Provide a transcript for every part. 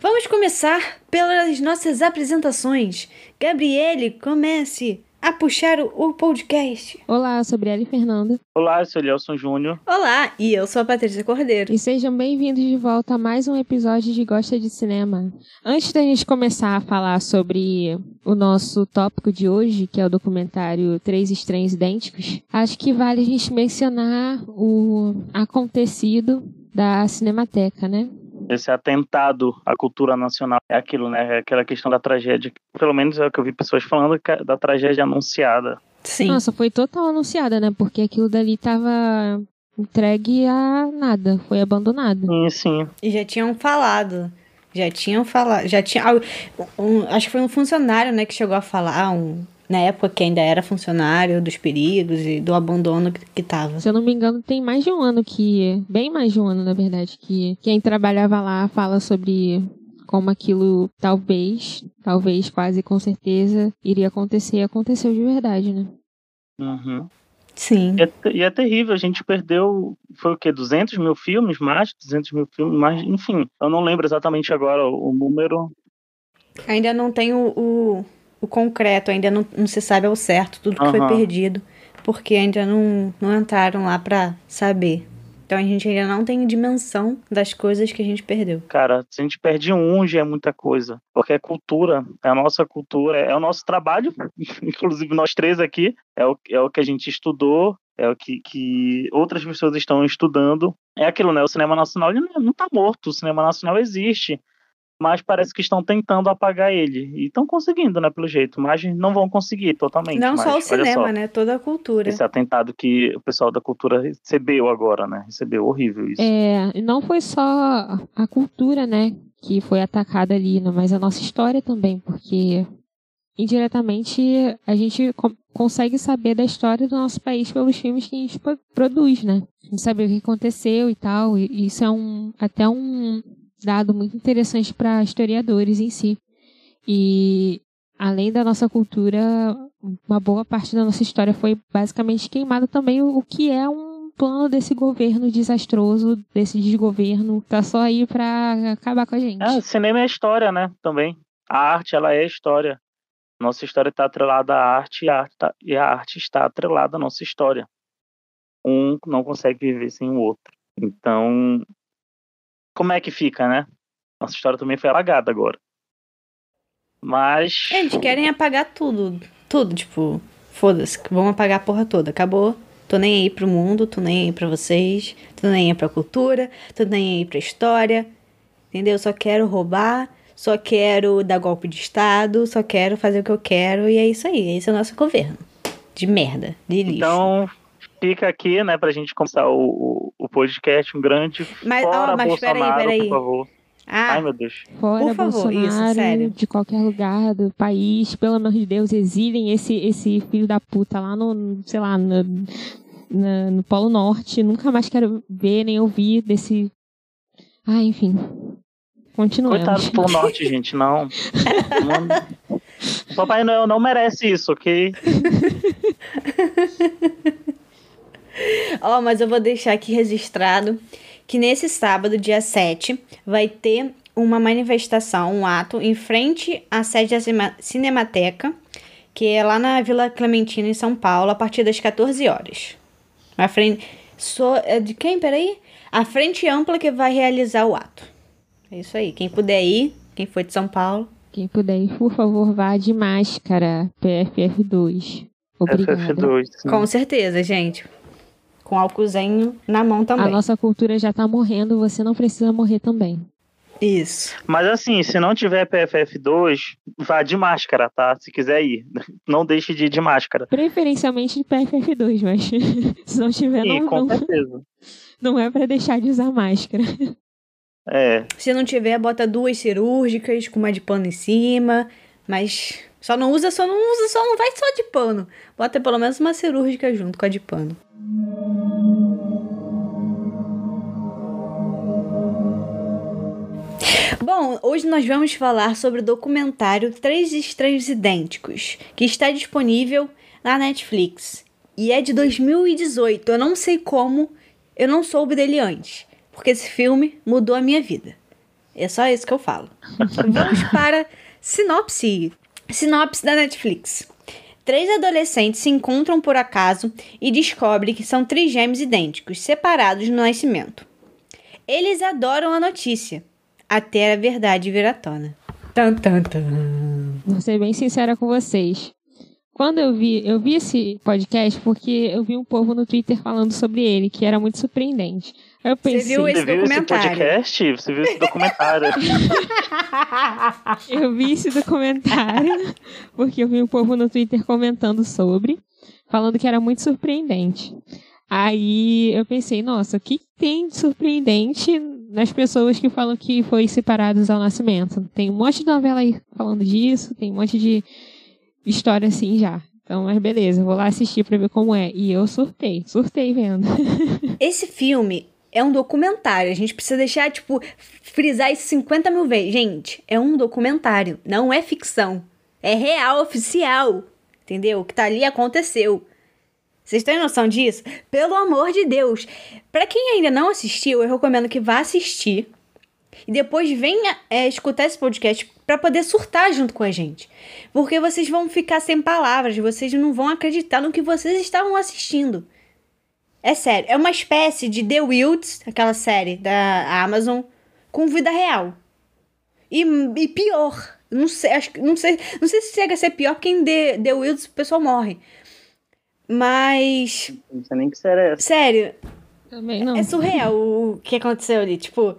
Vamos começar pelas nossas apresentações. Gabriele, comece a puxar o podcast. Olá, eu sou Brielle Fernanda. Olá, eu sou Elielson Júnior. Olá, e eu sou a Patrícia Cordeiro. E sejam bem-vindos de volta a mais um episódio de Gosta de Cinema. Antes da gente começar a falar sobre o nosso tópico de hoje, que é o documentário Três Estranhos Idênticos, acho que vale a gente mencionar o acontecido da Cinemateca, né? Esse atentado à cultura nacional é aquilo, né? É aquela questão da tragédia. Pelo menos é o que eu vi pessoas falando é da tragédia anunciada. Sim. Nossa, foi total anunciada, né? Porque aquilo dali tava entregue a nada, foi abandonado. Sim, sim. E já tinham falado. Já tinham falado. Já tinha. Um, acho que foi um funcionário, né, que chegou a falar, um na época que ainda era funcionário, dos perigos e do abandono que, que tava. Se eu não me engano, tem mais de um ano que. Bem mais de um ano, na verdade, que quem trabalhava lá fala sobre como aquilo talvez, talvez quase com certeza iria acontecer e aconteceu de verdade, né? Uhum. Sim. E é, e é, terrível, a gente perdeu, foi o quê, 200 mil filmes, mais 200 mil filmes, mais, enfim, eu não lembro exatamente agora o, o número. Ainda não tem o, o, o concreto, ainda não, não se sabe ao certo tudo que uhum. foi perdido, porque ainda não, não entraram lá para saber. Então a gente ainda não tem dimensão das coisas que a gente perdeu. Cara, se a gente perde um, já é muita coisa. Porque é cultura, é a nossa cultura, é o nosso trabalho. Inclusive nós três aqui, é o, é o que a gente estudou, é o que, que outras pessoas estão estudando. É aquilo, né? O cinema nacional não, não tá morto, o cinema nacional existe mas parece que estão tentando apagar ele. E estão conseguindo, né, pelo jeito, mas não vão conseguir totalmente. Não mas, só o cinema, só, né, toda a cultura. Esse atentado que o pessoal da cultura recebeu agora, né, recebeu horrível isso. É, não foi só a cultura, né, que foi atacada ali, né, mas a nossa história também, porque indiretamente a gente consegue saber da história do nosso país pelos filmes que a gente produz, né? A gente sabe o que aconteceu e tal, e isso é um até um dado muito interessante para historiadores em si. E além da nossa cultura, uma boa parte da nossa história foi basicamente queimada também, o, que é um plano desse governo desastroso, desse desgoverno, tá só aí para acabar com a gente. É, cinema é história, né? Também. A arte, ela é história. Nossa história está atrelada à arte e a arte, tá, e a arte está atrelada à nossa história. Um não consegue viver sem o outro. Então, como é que fica, né? Nossa história também foi apagada agora. Mas. Eles querem apagar tudo. Tudo, tipo, foda-se, vão apagar a porra toda. Acabou. Tô nem aí pro mundo, tô nem aí pra vocês, tô nem aí pra cultura, tô nem aí pra história. Entendeu? Só quero roubar, só quero dar golpe de Estado, só quero fazer o que eu quero e é isso aí. Esse é o nosso governo. De merda, de lixo. Então, fica aqui, né, pra gente começar o, o, podcast, um grande mas, fora oh, mas Bolsonaro, peraí, peraí. por favor. Ah, Ai, meu Deus. Fora por favor, Bolsonaro, isso, sério. de qualquer lugar do país, pelo amor de Deus, exilem esse, esse filho da puta lá no, sei lá, no, no, no Polo Norte. Nunca mais quero ver nem ouvir desse... Ah, enfim. Continuamos. Coitado do Polo Norte, gente, não. não... Papai Noel não merece isso, ok? Ó, oh, mas eu vou deixar aqui registrado que nesse sábado, dia 7, vai ter uma manifestação, um ato, em frente à sede da Cinemateca, que é lá na Vila Clementina, em São Paulo, a partir das 14 horas. A frente. So, é de quem? Peraí? A frente ampla que vai realizar o ato. É isso aí. Quem puder ir, quem for de São Paulo. Quem puder ir, por favor, vá de máscara, PFF2. Obrigada. PFF2. Com certeza, gente com álcoolzinho na mão também. A nossa cultura já tá morrendo, você não precisa morrer também. Isso. Mas assim, se não tiver PFF2, vá de máscara, tá? Se quiser ir. Não deixe de ir de máscara. Preferencialmente de PFF2, mas se não tiver, Sim, não, com não, certeza. não é para deixar de usar máscara. É. Se não tiver, bota duas cirúrgicas com uma de pano em cima, mas só não usa, só não usa, só não vai só de pano. Bota pelo menos uma cirúrgica junto com a de pano. Bom, hoje nós vamos falar sobre o documentário Três Estranhos Idênticos, que está disponível na Netflix. E é de 2018. Eu não sei como, eu não soube dele antes, porque esse filme mudou a minha vida. É só isso que eu falo. Vamos para sinopse. Sinopse da Netflix. Três adolescentes se encontram por acaso e descobrem que são trigêmeos idênticos, separados no nascimento. Eles adoram a notícia, até a verdade vir à tona. Tan, tan, tan. Vou ser bem sincera com vocês. Quando eu vi, eu vi esse podcast porque eu vi um povo no Twitter falando sobre ele, que era muito surpreendente. Eu pensei, Você viu esse Você viu esse documentário? podcast? Você viu esse documentário? eu vi esse documentário porque eu vi um povo no Twitter comentando sobre, falando que era muito surpreendente. Aí eu pensei, nossa, o que tem de surpreendente nas pessoas que falam que foi separados ao nascimento? Tem um monte de novela aí falando disso, tem um monte de história assim já. Então, mas beleza, vou lá assistir pra ver como é. E eu surtei, surtei vendo. Esse filme é um documentário. A gente precisa deixar, tipo, frisar isso 50 mil vezes. Gente, é um documentário, não é ficção. É real, oficial. Entendeu? O que tá ali aconteceu. Vocês têm noção disso? Pelo amor de Deus. Pra quem ainda não assistiu, eu recomendo que vá assistir. E depois venha é, escutar esse podcast pra poder surtar junto com a gente. Porque vocês vão ficar sem palavras, vocês não vão acreditar no que vocês estavam assistindo. É sério, é uma espécie de The Wilds, aquela série da Amazon, com vida real. E, e pior. Não sei, acho, que- não, sei, não sei se chega a ser pior, porque em The, The Wilds o pessoal morre. Mas, Não sei nem que série é essa. sério, Também não. é surreal o que aconteceu ali. Tipo,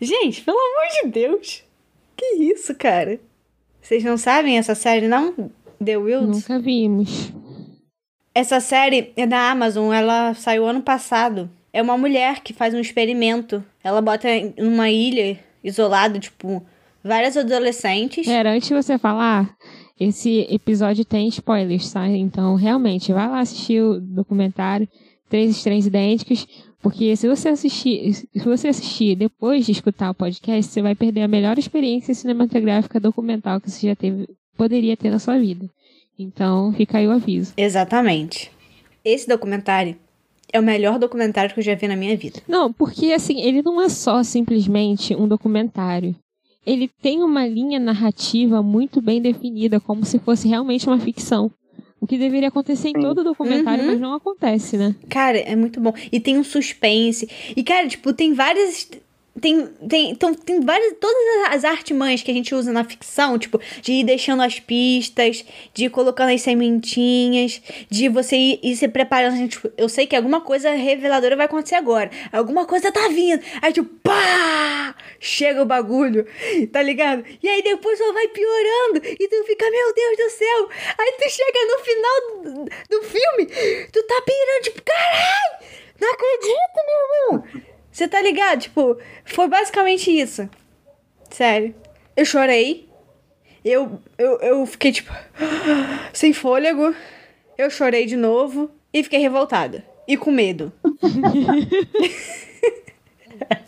gente, pelo amor de Deus. Que isso, cara? Vocês não sabem essa série, não? The Wilds? Nunca vimos. Essa série é da Amazon, ela saiu ano passado. É uma mulher que faz um experimento. Ela bota em uma ilha isolada, tipo, várias adolescentes. Pera, antes de você falar, esse episódio tem spoilers, tá? Então, realmente, vai lá assistir o documentário Três Estranhos Idênticos, porque se você assistir, se você assistir depois de escutar o podcast, você vai perder a melhor experiência cinematográfica documental que você já teve, poderia ter na sua vida. Então, fica aí o aviso. Exatamente. Esse documentário é o melhor documentário que eu já vi na minha vida. Não, porque assim, ele não é só simplesmente um documentário. Ele tem uma linha narrativa muito bem definida, como se fosse realmente uma ficção. O que deveria acontecer em todo documentário, Uhum. mas não acontece, né? Cara, é muito bom. E tem um suspense. E, cara, tipo, tem várias. Tem, tem, então, tem várias. Todas as artimanhas que a gente usa na ficção, tipo, de ir deixando as pistas, de ir colocando as sementinhas, de você ir, ir se preparando. assim, tipo, eu sei que alguma coisa reveladora vai acontecer agora. Alguma coisa tá vindo. Aí, tipo, pá! Chega o bagulho, tá ligado? E aí depois só vai piorando. E tu fica, meu Deus do céu. Aí tu chega no final do, do filme, tu tá pirando, tipo, caralho! Não acredito, meu irmão! Você tá ligado? Tipo, foi basicamente isso. Sério. Eu chorei. Eu, eu, eu fiquei, tipo, sem fôlego. Eu chorei de novo e fiquei revoltada. E com medo.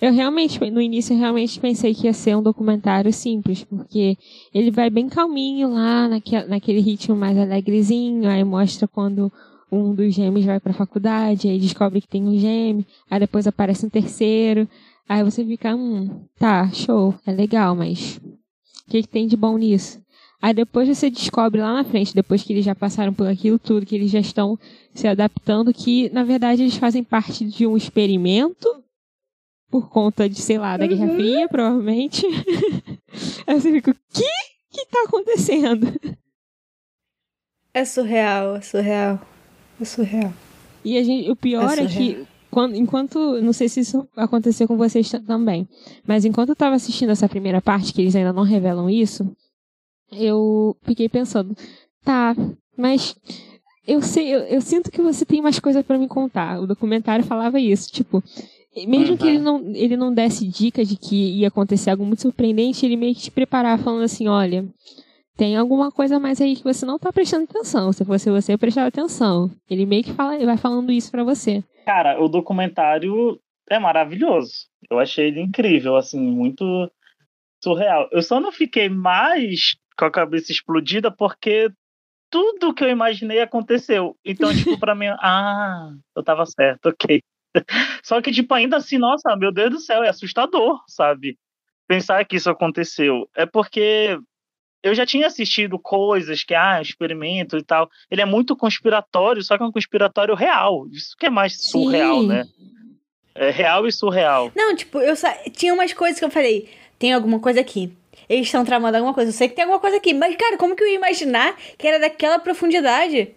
Eu realmente, no início, eu realmente pensei que ia ser um documentário simples, porque ele vai bem calminho lá, naque, naquele ritmo mais alegrezinho, aí mostra quando um dos gêmeos vai pra faculdade, aí descobre que tem um gêmeo, aí depois aparece um terceiro, aí você fica, hum, tá, show, é legal, mas o que, que tem de bom nisso? Aí depois você descobre lá na frente, depois que eles já passaram por aquilo tudo, que eles já estão se adaptando, que na verdade eles fazem parte de um experimento por conta de, sei lá, da Guerra Fria, provavelmente. Aí você fica, o que que tá acontecendo? É surreal, é surreal. É surreal. E a gente, o pior É é, que, quando, enquanto, não sei se isso aconteceu com vocês ta- também, mas enquanto eu tava assistindo essa primeira parte, que eles ainda não revelam isso, eu fiquei pensando, tá, mas eu sei, eu, eu sinto que você tem mais coisa pra me contar. O documentário falava isso, tipo, mesmo que Uhum. ele não, ele não desse dica de que ia acontecer algo muito surpreendente, ele meio que te preparava falando assim, olha, tem alguma coisa mais aí que você não tá prestando atenção. Se fosse você, eu prestava atenção. Ele meio que fala, ele vai falando isso pra você. Cara, o documentário é maravilhoso. Eu achei ele incrível, assim, muito surreal. Eu só não fiquei mais com a cabeça explodida porque tudo que eu imaginei aconteceu. Então, tipo, pra mim, ah, eu tava certo, ok. Só que, tipo, ainda assim, nossa, meu Deus do céu, é assustador, sabe? pensar que isso aconteceu. É porque eu já tinha assistido coisas que, ah, experimento e tal. Ele é muito conspiratório, só que é um conspiratório real. Isso que é mais surreal, Sim. né? É real e surreal. Não, tipo, eu só... tinha umas coisas que eu falei, tem alguma coisa aqui. Eles estão tramando alguma coisa. Eu sei que tem alguma coisa aqui. Mas, cara, como que eu ia imaginar que era daquela profundidade?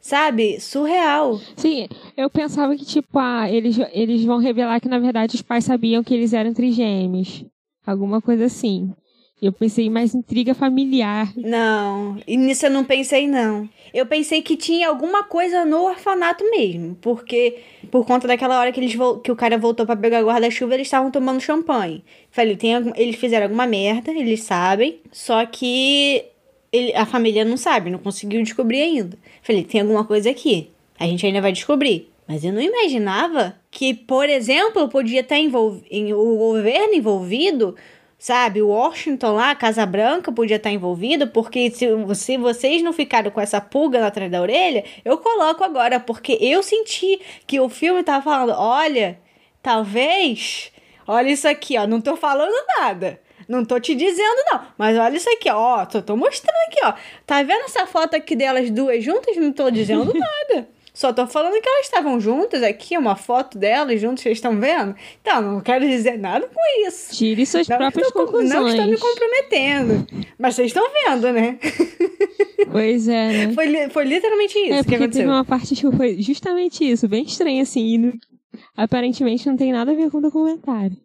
Sabe? Surreal. Sim, eu pensava que, tipo, ah, eles, eles vão revelar que, na verdade, os pais sabiam que eles eram trigêmeos. Alguma coisa assim. Eu pensei mais intriga familiar. Não, e nisso eu não pensei, não. Eu pensei que tinha alguma coisa no orfanato mesmo. Porque, por conta daquela hora que, eles que o cara voltou para pegar guarda-chuva, eles estavam tomando champanhe. Falei, tem, eles fizeram alguma merda, eles sabem. Só que ele, a família não sabe, não conseguiu descobrir ainda. Falei, tem alguma coisa aqui. A gente ainda vai descobrir. Mas eu não imaginava que, por exemplo, podia estar envolv o governo envolvido, sabe? O Washington lá, a Casa Branca, podia estar envolvido, porque se, se vocês não ficaram com essa pulga atrás da orelha, eu coloco agora, porque eu senti que o filme tava falando: olha, talvez, olha isso aqui, ó, não tô falando nada. Não tô te dizendo, não. Mas olha isso aqui, ó. Tô, tô mostrando aqui, ó. Tá vendo essa foto aqui delas duas juntas? Não tô dizendo nada. Só tô falando que elas estavam juntas aqui, uma foto delas juntas, vocês estão vendo? Então, não quero dizer nada com isso. Tire suas não próprias estou, conclusões. Não estou me comprometendo. Mas vocês estão vendo, né? Pois é, né? Foi, foi literalmente isso é, que aconteceu. Teve uma parte que foi justamente isso, bem estranho, assim, e aparentemente não tem nada a ver com o documentário.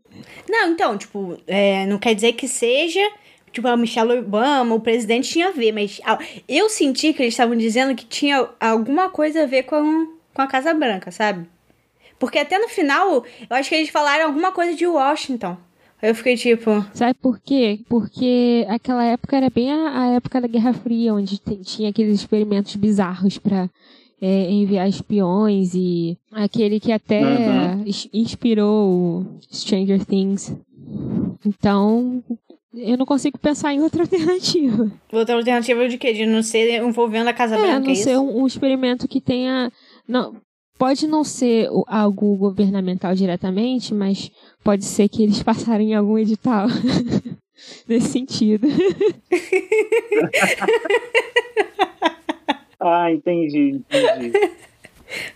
Não, então, tipo, é, não quer dizer que seja. Tipo, a Michelle Obama, o presidente tinha a ver, mas eu senti que eles estavam dizendo que tinha alguma coisa a ver com, com a Casa Branca, sabe? Porque até no final, eu acho que eles falaram alguma coisa de Washington. Aí eu fiquei tipo. Sabe por quê? Porque aquela época era bem a, a época da Guerra Fria, onde tinha aqueles experimentos bizarros para é, enviar espiões e aquele que até uhum. inspirou Stranger Things. Então, eu não consigo pensar em outra alternativa. Outra alternativa de quê? De não ser envolvendo a Casa é, Branca? Não é ser um, um, experimento que tenha. Não, pode não ser algo governamental diretamente, mas pode ser que eles passarem em algum edital. Nesse sentido. Ah, entendi, entendi.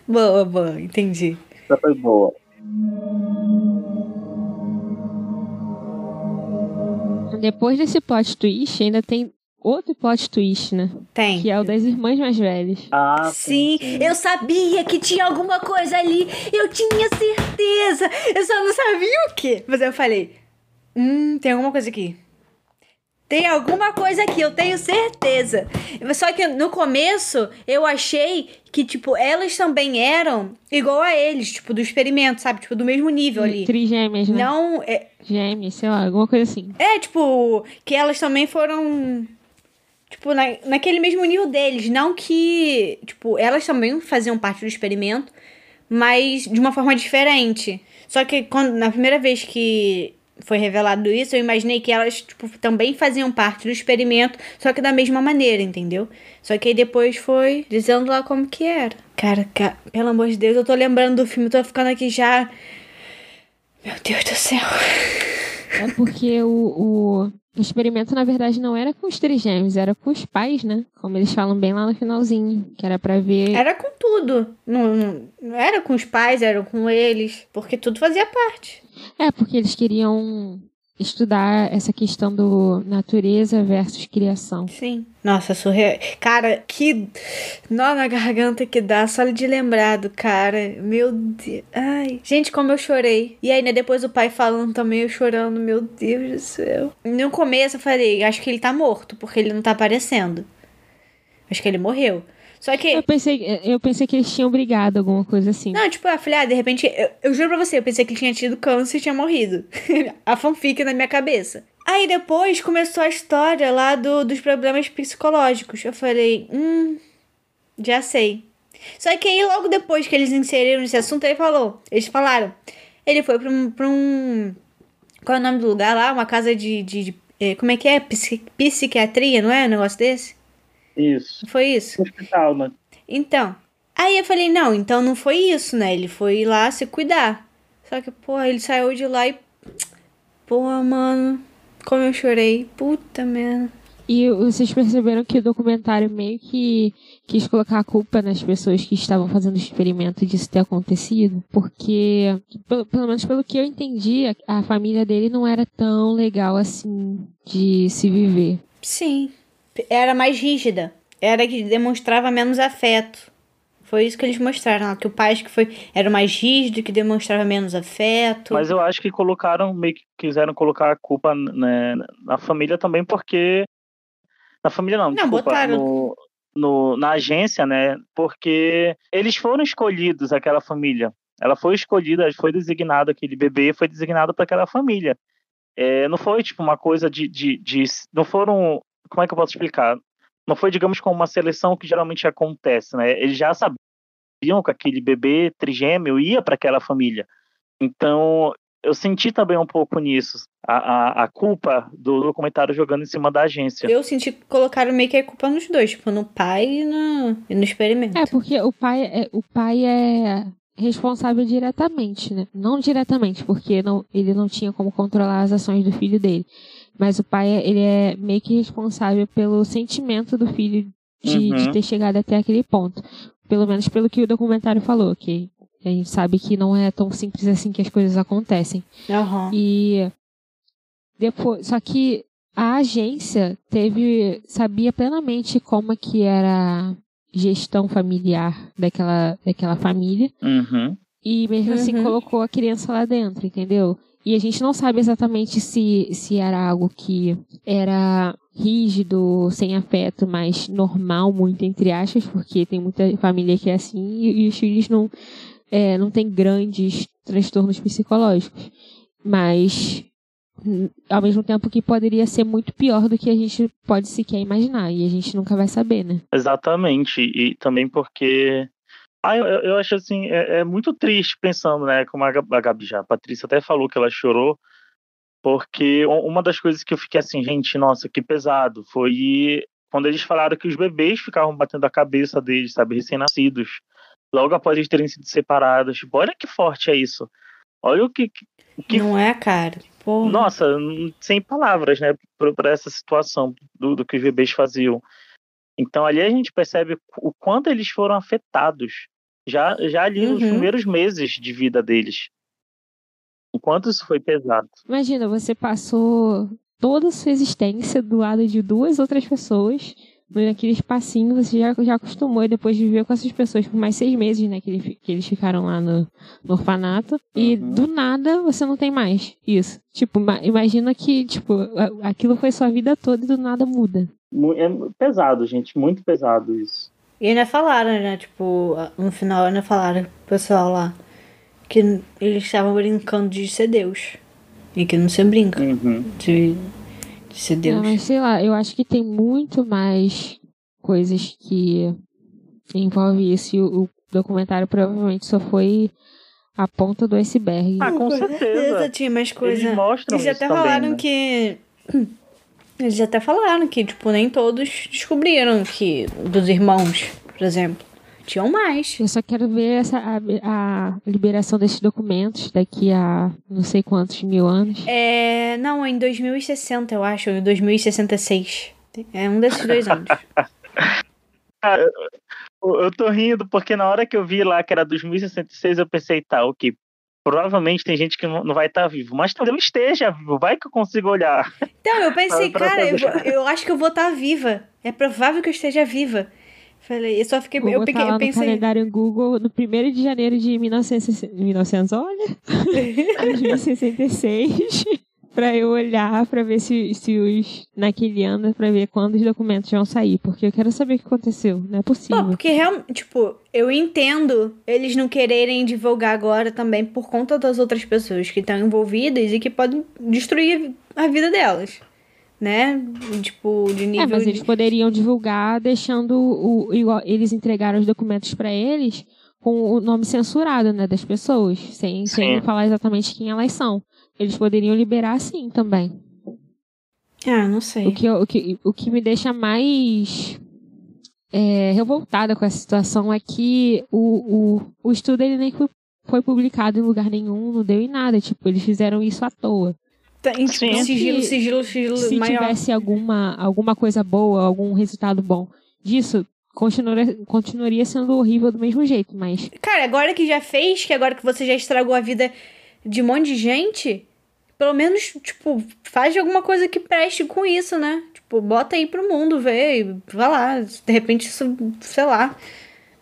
boa, boa, entendi. Essa foi boa. Depois desse plot twist, ainda tem outro plot twist, né? Tem. Que é o das irmãs mais velhas. Ah, sim, sim, eu sabia que tinha alguma coisa ali. Eu tinha certeza. Eu só não sabia o quê. Mas eu falei: hum, tem alguma coisa aqui. Tem alguma coisa aqui, eu tenho certeza. Só que no começo eu achei que, tipo, elas também eram igual a eles, tipo, do experimento, sabe? Tipo, do mesmo nível ali. Trigêmeas, né? Não. É... Gêmeas, sei lá, alguma coisa assim. É, tipo, que elas também foram. Tipo, na, naquele mesmo nível deles. Não que. Tipo, elas também faziam parte do experimento, mas de uma forma diferente. Só que quando, na primeira vez que foi revelado isso, eu imaginei que elas tipo, também faziam parte do experimento, só que da mesma maneira, entendeu? Só que aí depois foi dizendo lá como que era. Cara, cara pelo amor de Deus, eu tô lembrando do filme, tô ficando aqui já. Meu Deus do céu. É porque o, o, experimento, na verdade, não era com os trigêmeos, era com os pais, né? Como eles falam bem lá no finalzinho, que era para ver. Era com tudo. Não, não, não era com os pais, era com eles, porque tudo fazia parte. É, porque eles queriam estudar essa questão do natureza versus criação. Sim. Nossa, surreal. Cara, que nó na garganta que dá só de lembrar do cara. Meu Deus. Ai. Gente, como eu chorei. E aí, né, depois o pai falando também, eu chorando. Meu Deus do céu. No começo eu falei, acho que ele tá morto, porque ele não tá aparecendo. Acho que ele morreu. Só que. Eu pensei, eu pensei que eles tinham brigado, alguma coisa assim. Não, tipo, eu falei, ah, de repente. Eu, eu juro pra você, eu pensei que ele tinha tido câncer e tinha morrido. a fanfic na minha cabeça. Aí depois começou a história lá do, dos problemas psicológicos. Eu falei, hum, já sei. Só que aí logo depois que eles inseriram esse assunto, ele falou. Eles falaram. Ele foi pra um. Pra um qual é o nome do lugar lá? Uma casa de. de, de eh, como é que é? Psiqui, psiquiatria, não é? Um negócio desse? Isso. Foi isso? Hospital, né? Então. Aí eu falei, não, então não foi isso, né? Ele foi lá se cuidar. Só que, pô, ele saiu de lá e. Pô, mano, como eu chorei. Puta merda. E vocês perceberam que o documentário meio que quis colocar a culpa nas pessoas que estavam fazendo o experimento disso ter acontecido? Porque, pelo, pelo menos pelo que eu entendi, a, a família dele não era tão legal assim de se viver. Sim. Era mais rígida. Era que demonstrava menos afeto. Foi isso que eles mostraram, que o pai que foi era mais rígido, que demonstrava menos afeto. Mas eu acho que colocaram, meio que quiseram colocar a culpa né, na família também, porque na família não, Não, desculpa, botaram. no, no- na agência, né? Porque eles foram escolhidos, aquela família. Ela foi escolhida, foi designado aquele bebê, foi designado para aquela família. É, não foi tipo uma coisa de, de, de, não foram, como é que eu posso explicar? Não foi, digamos, como uma seleção que geralmente acontece, né? Eles já sabiam que aquele bebê trigêmeo ia para aquela família. Então, eu senti também um pouco nisso, a, a, a culpa do documentário jogando em cima da agência. Eu senti que colocaram meio que a culpa nos dois, tipo, no pai e no, e no experimento. É, porque o pai é, o pai é responsável diretamente, né? Não diretamente, porque não, ele não tinha como controlar as ações do filho dele. Mas o pai, é- ele é meio que responsável pelo sentimento do filho de, de Uhum. ter chegado até aquele ponto. Pelo menos pelo que o documentário falou, que a gente sabe que não é tão simples assim que as coisas acontecem. Aham. E depois, só que a agência teve sabia plenamente como é que era a gestão familiar daquela daquela família Uhum. e mesmo assim Uhum. colocou a criança lá dentro, entendeu? E a gente não sabe exatamente se, se era algo que era rígido, sem afeto, mas normal, muito entre aspas, porque tem muita família que é assim e, e os filhos não, é, não têm grandes transtornos psicológicos. Mas, hum, ao mesmo tempo que poderia ser muito pior do que a gente pode sequer imaginar, e a gente nunca vai saber, né? Exatamente. E também porque. Ah, eu, eu acho assim, é, é muito triste pensando, né? Como a Gab- a Gabi já, a Patrícia até falou que ela chorou, porque uma das coisas que eu fiquei assim, gente, nossa, que pesado, foi quando eles falaram que os bebês ficavam batendo a cabeça deles, sabe, recém-nascidos, logo após eles terem sido separados. Tipo, olha que forte é isso. Olha o que. o que Não é, cara? Porra. nossa, sem palavras, né, para essa situação do, do que os bebês faziam. Então ali a gente percebe o quanto eles foram afetados já, já ali nos Uhum. primeiros meses de vida deles. O quanto isso foi pesado. Imagina, você passou toda a sua existência do lado de duas outras pessoas, naquele espacinho, você já, já acostumou e depois viveu com essas pessoas por mais seis meses, né, que, ele que eles ficaram lá no, no orfanato, e Uhum. do nada você não tem mais isso. Tipo, ima- imagina que, tipo, aquilo foi sua vida toda e do nada muda. Mu- É pesado, gente, muito pesado isso. E ainda falaram, né? Tipo, no final ainda falaram pro pessoal lá que eles estavam brincando de ser Deus. E que não se brinca Uhum. de, É, Deus. mas sei lá, eu acho que tem muito mais coisas que envolve isso e o, o documentário provavelmente só foi a ponta do iceberg. Ah, com certeza. tinha mais coisa. Eles mostram Eles até também, falaram né? que. Eles até falaram que, tipo, nem todos descobriram que. Dos irmãos, por exemplo. Tinham mais. Eu só quero ver essa, a, a liberação desses documentos daqui a não sei quantos mil anos. É. Não, em 2060, eu acho, ou em 2066. É um desses dois anos. Eu eu tô rindo porque na hora que eu vi lá que era 2066, eu pensei, tá, ok. Provavelmente tem gente que não vai estar vivo, mas talvez eu esteja vivo, vai que eu consigo olhar. Então, eu pensei, Pra- pra cara, eu, eu acho que eu vou estar viva. É provável que eu esteja viva. Falei, eu só fiquei. Vou Eu, peguei, lá eu no pensei. calendário Google no 1 de janeiro de 1900, 1900 olha, 2066, pra eu olhar pra ver se, se os naquele ano, pra ver quando os documentos vão sair, porque eu quero saber o que aconteceu, não é Pô, possível. porque realmente, tipo, eu entendo eles não quererem divulgar agora também por conta das outras pessoas que estão envolvidas e que podem destruir a vida delas. Né? Tipo, de nível. É, mas eles de... poderiam divulgar deixando o igual eles entregaram os documentos pra eles com o nome censurado, né, das pessoas, sem, sem falar exatamente quem elas são. Eles poderiam liberar assim também. Ah, não sei. O que, o que, o que me deixa mais é, revoltada com essa situação é que o, o, o estudo ele nem foi, foi publicado em lugar nenhum, não deu em nada. Tipo, eles fizeram isso à toa. Tá em, tipo, Sim. sigilo, Se- sigilo, sigilo Se maior. tivesse alguma, alguma coisa boa, algum resultado bom disso, continuaria, continuaria sendo horrível do mesmo jeito, mas Cara, agora que já fez, que agora que você já estragou a vida de um monte de gente, pelo menos, tipo, faz alguma coisa que preste com isso, né? Tipo, bota aí pro mundo, vê, e vai lá. De repente isso, sei lá,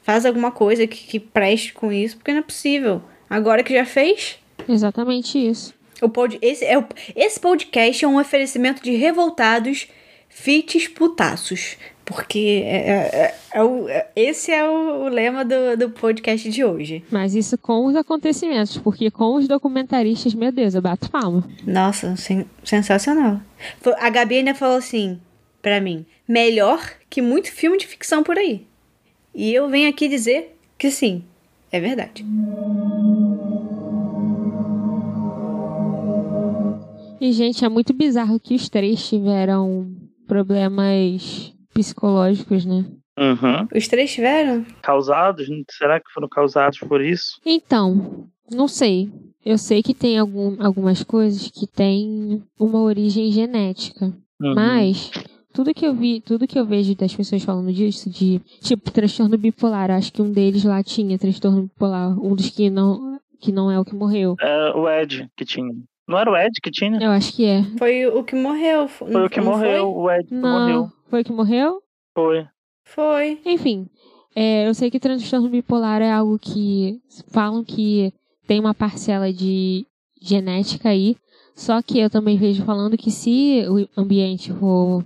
faz alguma coisa que, que preste com isso, porque não é possível. Agora que já fez, exatamente isso. O pod, esse, é esse podcast é um oferecimento de revoltados fites putaços. Porque é, é- é o- é- esse é o lema do, do podcast de hoje. Mas isso com os acontecimentos, porque com os documentaristas, meu Deus, eu bato palma. Nossa, sen- sensacional. A Gabi ainda falou assim, pra mim, melhor que muito filme de ficção por aí. E eu venho aqui dizer que sim, é verdade. E, gente, é muito bizarro que os três tiveram problemas psicológicos, né? Uhum. Os três tiveram? Causados? Será que foram causados por isso? Então, não sei. Eu sei que tem algum, algumas coisas que têm uma origem genética. Uhum. Mas tudo que eu vi, tudo que eu vejo das pessoas falando disso, de tipo transtorno bipolar, acho que um deles lá tinha transtorno bipolar, um dos que não que não é o que morreu. É, o Ed que tinha. Não era o Ed que tinha? Eu acho que é. Foi o que morreu. Foi o que não morreu. O Ed que Não, morreu. foi o que morreu? Foi. Foi? Enfim, é, eu sei que transtorno bipolar é algo que falam que tem uma parcela de genética aí, só que eu também vejo falando que se o ambiente for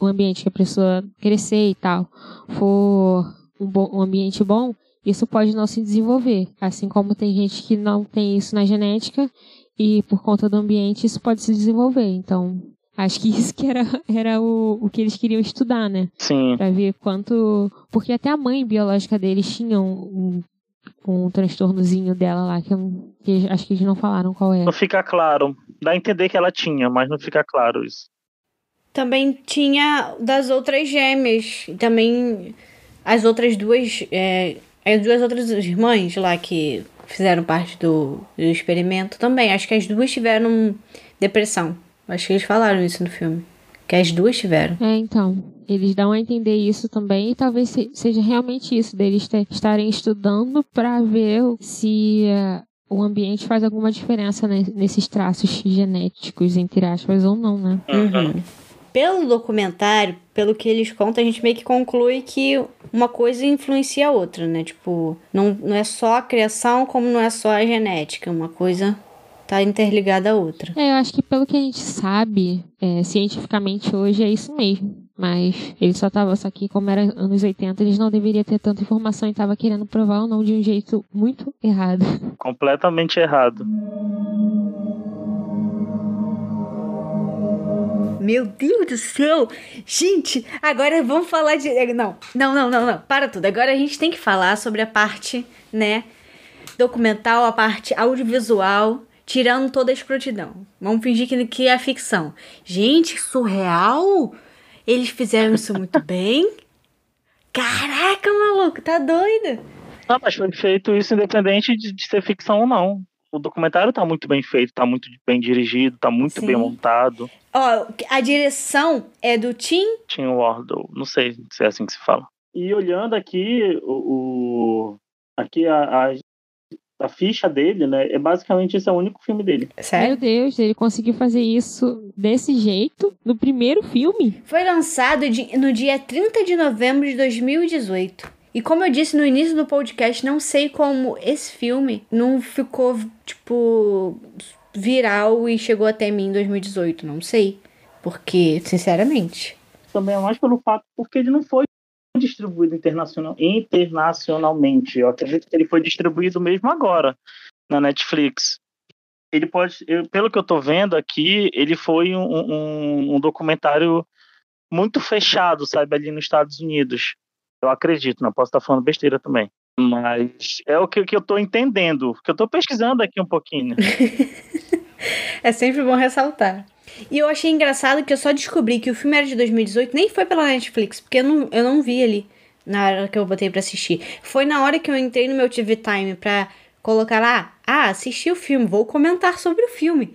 o ambiente que a pessoa crescer e tal for um, bom, um ambiente bom, isso pode não se desenvolver. Assim como tem gente que não tem isso na genética e por conta do ambiente isso pode se desenvolver. Então, acho que isso que era, era o, o que eles queriam estudar, né? Sim. Pra ver quanto. Porque até a mãe biológica deles tinha um, um, um transtornozinho dela lá, que, eu que acho que eles não falaram qual é. Não fica claro. Dá a entender que ela tinha, mas não fica claro isso. Também tinha das outras gêmeas. E Também as outras duas. é, as duas outras irmãs lá que fizeram parte do, do experimento também. Acho que as duas tiveram depressão. Acho que eles falaram isso no filme. Que as duas tiveram. É, então. Eles dão a entender isso também, e talvez se- seja realmente isso, deles estarem estudando pra ver se eh, o ambiente faz alguma diferença ne- nesses traços genéticos, entre aspas, ou não, né? Uhum. Pelo documentário, pelo que eles contam, a gente meio que conclui que uma coisa influencia a outra, né? Tipo, não, não é só a criação, como não é só a genética. Uma coisa tá interligada à outra. É, eu acho que pelo que a gente sabe, é, cientificamente hoje é isso mesmo. Mas ele só tava, só que como era anos 80, eles não deveriam ter tanta informação e tava querendo provar ou não de um jeito muito errado. Completamente errado. Meu Deus do céu! Gente, agora vamos falar de. Não, não, não, não, não. Para tudo. Agora a gente tem que falar sobre a parte, né? Documental, a parte audiovisual, tirando toda a escrotidão. Vamos fingir que, que é ficção. Gente, surreal! Eles fizeram isso muito bem. Caraca, maluco, tá doido? Não, mas foi feito isso independente de, de ser ficção ou não. O documentário tá muito bem feito, tá muito bem dirigido, tá muito Sim. bem montado. Ó, a direção é do Tim o Wardle, não sei se é assim que se fala. E olhando aqui, o, o- aqui a, a, a ficha dele, né? É basicamente esse é o único filme dele. Meu Sério? Deus, ele conseguiu fazer isso desse jeito no primeiro filme? Foi lançado de- no dia 30 de novembro de 2018. E como eu disse no início do podcast, não sei como esse filme não ficou, tipo, viral e chegou até mim em 2018. Não sei. Porque, sinceramente. Também é mais pelo fato porque ele não foi distribuído internacional, internacionalmente. Eu acredito que ele foi distribuído mesmo agora na Netflix. Ele pode, eu- pelo que eu tô vendo aqui, ele foi um, um, um documentário muito fechado, sabe, ali nos Estados Unidos. Eu acredito, não posso estar falando besteira também. Mas é o que, que eu tô entendendo, que eu tô pesquisando aqui um pouquinho. É sempre bom ressaltar. E eu achei engraçado que eu só descobri que o filme era de 2018, nem foi pela Netflix, porque eu não, eu não vi ali na hora que eu botei pra assistir. Foi na hora que eu entrei no meu TV Time pra colocar lá, ah, assisti o filme, vou comentar sobre o filme.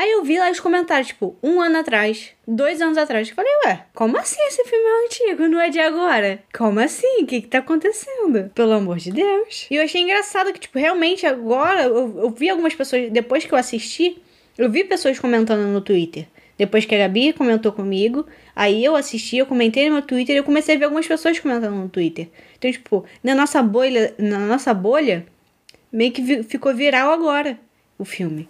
Aí eu vi lá os comentários, tipo, um ano atrás, dois anos atrás. Eu falei, ué, como assim esse filme é antigo, não é de agora? Como assim? O que que tá acontecendo? Pelo amor de Deus. E eu achei engraçado que, tipo, realmente agora, eu, eu vi algumas pessoas, depois que eu assisti, eu vi pessoas comentando no Twitter. Depois que a Gabi comentou comigo, aí eu assisti, eu comentei no meu Twitter e eu comecei a ver algumas pessoas comentando no Twitter. Então, tipo, na nossa bolha, na nossa bolha, meio que ficou viral agora o filme.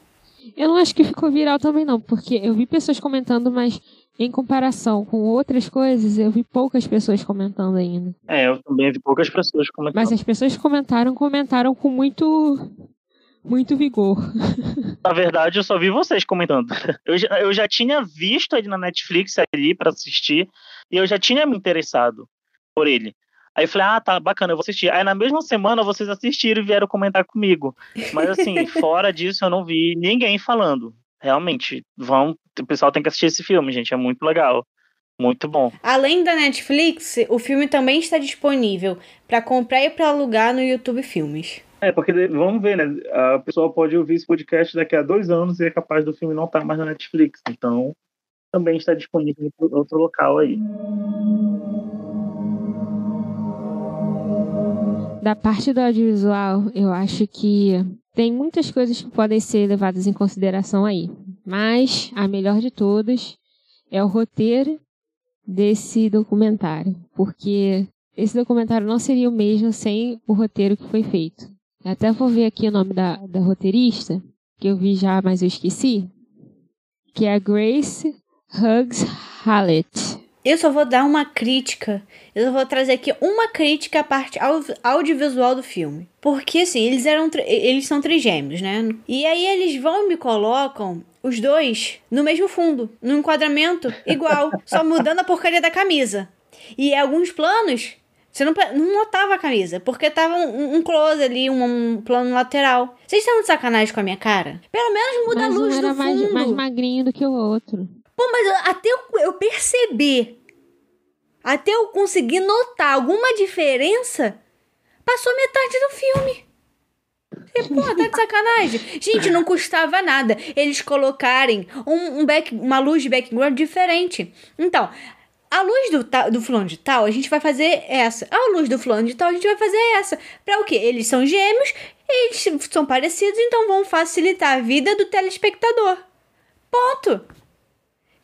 Eu não acho que ficou viral também não, porque eu vi pessoas comentando, mas em comparação com outras coisas, eu vi poucas pessoas comentando ainda. É, eu também vi poucas pessoas comentando. Mas as pessoas que comentaram, comentaram com muito muito vigor. Na verdade, eu só vi vocês comentando. Eu já, eu já tinha visto ele na Netflix ali para assistir e eu já tinha me interessado por ele. Aí eu falei, ah, tá, bacana, eu vou assistir. Aí na mesma semana vocês assistiram e vieram comentar comigo. Mas assim, fora disso, eu não vi ninguém falando. Realmente, vão, o pessoal tem que assistir esse filme, gente, é muito legal. Muito bom. Além da Netflix, o filme também está disponível para comprar e para alugar no YouTube Filmes. É, porque vamos ver, né? A pessoa pode ouvir esse podcast daqui a dois anos e é capaz do filme não estar mais na Netflix. Então, também está disponível em outro local aí. Da parte do audiovisual, eu acho que tem muitas coisas que podem ser levadas em consideração aí. Mas a melhor de todas é o roteiro desse documentário. Porque esse documentário não seria o mesmo sem o roteiro que foi feito. Eu até vou ver aqui o nome da, da roteirista, que eu vi já, mas eu esqueci. Que é a Grace Huggs Hallett. Eu só vou dar uma crítica. Eu só vou trazer aqui uma crítica à parte audiovisual do filme. Porque assim, eles eram eles são trigêmeos, né? E aí eles vão e me colocam os dois no mesmo fundo, no enquadramento igual, só mudando a porcaria da camisa. E alguns planos você não, não notava a camisa, porque tava um, um close ali, um, um, plano lateral. Vocês estão de sacanagem com a minha cara? Pelo menos muda mas a luz um era do fundo. Mais, mais magrinho do que o outro. Pô, mas até eu, eu perceber, até eu conseguir notar alguma diferença, passou metade do filme. E, pô, tá de sacanagem. Gente, não custava nada eles colocarem um, um back, uma luz de background diferente. Então, a luz do, do fulano de tal, a gente vai fazer essa. A luz do fulano de tal, a gente vai fazer essa. Pra o quê? Eles são gêmeos, eles são parecidos, então vão facilitar a vida do telespectador. Ponto.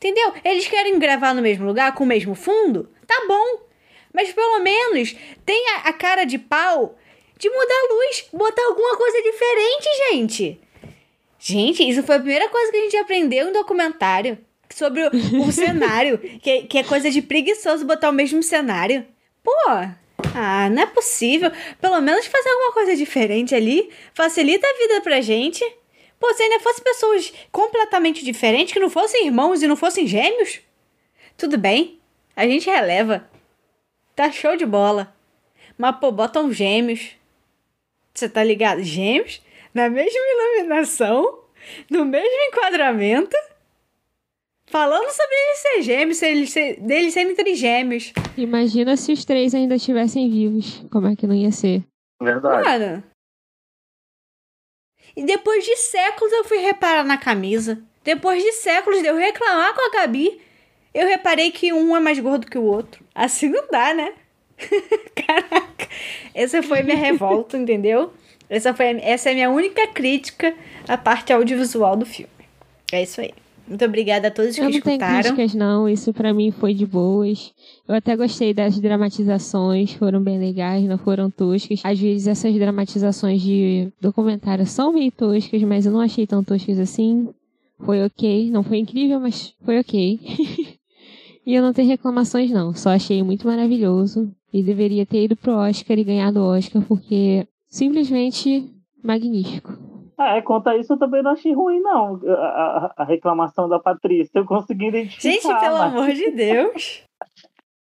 Entendeu? Eles querem gravar no mesmo lugar, com o mesmo fundo? Tá bom. Mas pelo menos tenha a cara de pau de mudar a luz, botar alguma coisa diferente, gente. Gente, isso foi a primeira coisa que a gente aprendeu em documentário. Sobre o, o cenário, que, que é coisa de preguiçoso botar o mesmo cenário. Pô, ah, não é possível. Pelo menos fazer alguma coisa diferente ali. Facilita a vida pra gente. Pô, se ainda fossem pessoas completamente diferentes, que não fossem irmãos e não fossem gêmeos, tudo bem, a gente releva. Tá show de bola. Mas, pô, botam gêmeos. Você tá ligado? Gêmeos? Na mesma iluminação, no mesmo enquadramento. Falando sobre eles ser gêmeos, se eles ser, deles serem trigêmeos. Imagina se os três ainda estivessem vivos. Como é que não ia ser? Verdade. Mano, e depois de séculos eu fui reparar na camisa. Depois de séculos de eu reclamar com a Gabi, eu reparei que um é mais gordo que o outro. Assim não dá, né? Caraca. Essa foi minha revolta, entendeu? Essa, foi, essa é a minha única crítica à parte audiovisual do filme. É isso aí. Muito obrigada a todos que eu não escutaram. Não críticas, não. Isso para mim foi de boas. Eu até gostei das dramatizações, foram bem legais, não foram toscas. Às vezes essas dramatizações de documentário são meio toscas, mas eu não achei tão toscas assim. Foi ok. Não foi incrível, mas foi ok. e eu não tenho reclamações, não. Só achei muito maravilhoso. E deveria ter ido pro Oscar e ganhado o Oscar, porque simplesmente magnífico. Ah, é, quanto a isso eu também não achei ruim, não. A, a, a reclamação da Patrícia. Eu consegui identificar. Gente, pelo mas... amor de Deus.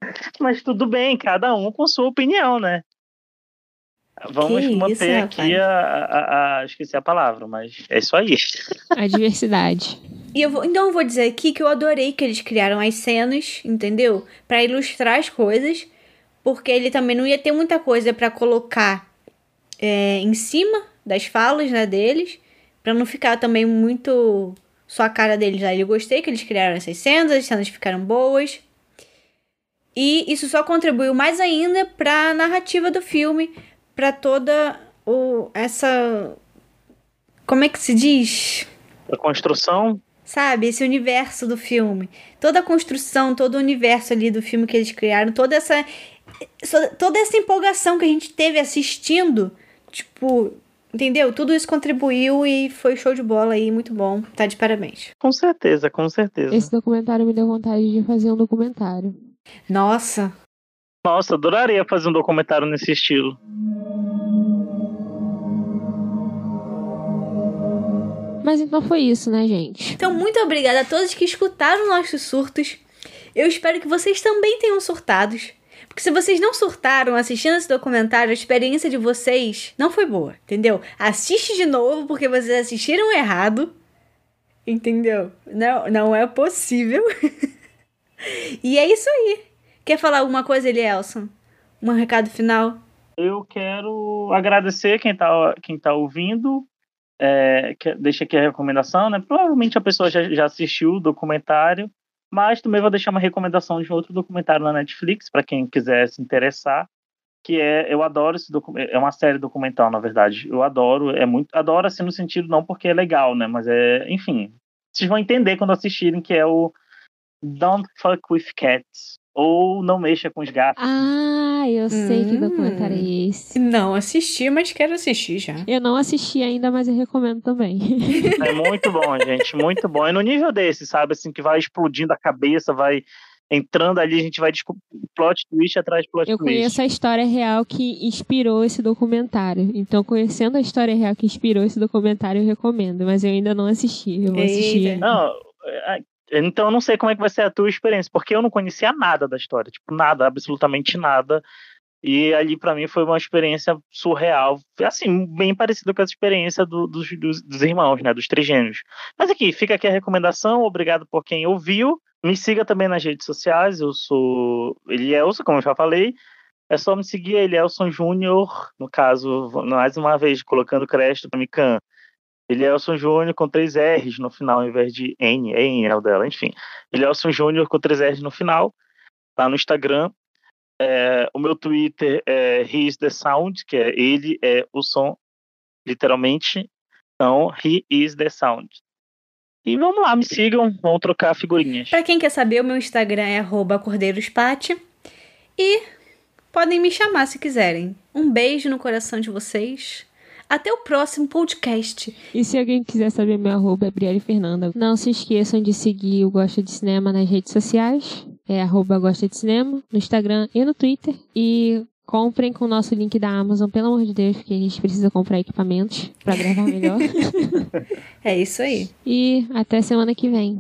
mas tudo bem, cada um com sua opinião, né? Vamos que manter isso, aqui a, a, a, Esqueci a palavra, mas é isso aí. A diversidade. E eu vou, então eu vou dizer aqui que eu adorei que eles criaram as cenas, entendeu? Para ilustrar as coisas, porque ele também não ia ter muita coisa para colocar é, em cima das falas né, deles, para não ficar também muito só a cara deles lá. Eu gostei que eles criaram essas cenas, as cenas ficaram boas. E isso só contribuiu mais ainda para a narrativa do filme, para toda o essa como é que se diz? A construção, sabe, esse universo do filme. Toda a construção, todo o universo ali do filme que eles criaram, toda essa toda essa empolgação que a gente teve assistindo, tipo, entendeu? Tudo isso contribuiu e foi show de bola aí, muito bom. Tá de parabéns. com certeza, com certeza. Esse documentário me deu vontade de fazer um documentário. Nossa, Nossa, adoraria fazer um documentário nesse estilo. Mas então foi isso, né, gente? Então, muito obrigada a todos que escutaram nossos surtos. Eu espero que vocês também tenham surtados. Porque se vocês não surtaram assistindo esse documentário, a experiência de vocês não foi boa, entendeu? Assiste de novo porque vocês assistiram errado. Entendeu? Não, não é possível. e é isso aí. Quer falar alguma coisa, Elielson? Um recado final? Eu quero agradecer quem tá, quem tá ouvindo. É, deixa aqui a recomendação, né? Provavelmente a pessoa já, já assistiu o documentário, mas também vou deixar uma recomendação de outro documentário na Netflix, para quem quiser se interessar, que é, eu adoro esse é uma série documental, na verdade. Eu adoro, é muito, adoro assim no sentido não porque é legal, né? Mas é, enfim, vocês vão entender quando assistirem que é o Don't Fuck with Cats, ou Não Mexa com os Gatos. Ah, eu sei que Hum. documentário é esse. Não assisti, mas quero assistir já. Eu não assisti ainda, mas eu recomendo também. É muito bom, gente, muito bom. É no nível desse, sabe? Assim, que vai explodindo a cabeça, vai entrando ali, a gente vai desco- plot twist atrás de plot Eu twist. conheço a história real que inspirou esse documentário. Então, conhecendo a história real que inspirou esse documentário, eu recomendo. Mas eu ainda não assisti. Eu vou assistir. Eita. Não, é, então eu não sei como é que vai ser a tua experiência, porque eu não conhecia nada da história, tipo, nada, absolutamente nada. E ali pra mim foi uma experiência surreal, assim, bem parecida com essa experiência do- dos, dos, dos irmãos, né, dos trigêmeos. Mas aqui, fica aqui a recomendação, obrigado por quem ouviu. Me siga também nas redes sociais, eu sou Elielson, como eu já falei. É só me seguir, Elielson Júnior, no caso, mais uma vez, colocando crédito para Mican. Elielson Júnior com três R's no final, ao invés de N, é N é o dela, enfim. Elielson Júnior com três R's no final, lá no Instagram. É, o meu Twitter é He's the Sound, que é ele é o som, literalmente. Então, He is the Sound. E vamos lá, me sigam, vamos trocar figurinhas. Pra quem quer saber, o meu Instagram é cordeirospate. E podem me chamar se quiserem. Um beijo no coração de vocês. Até o próximo podcast. E se alguém quiser saber meu arroba é Brielle Fernanda. Não se esqueçam de seguir o Gosta de Cinema nas redes sociais. É arroba Gosta de Cinema, no Instagram e no Twitter. E comprem com o nosso link da Amazon, pelo amor de Deus, porque a gente precisa comprar equipamentos pra gravar melhor. É isso aí. e até semana que vem.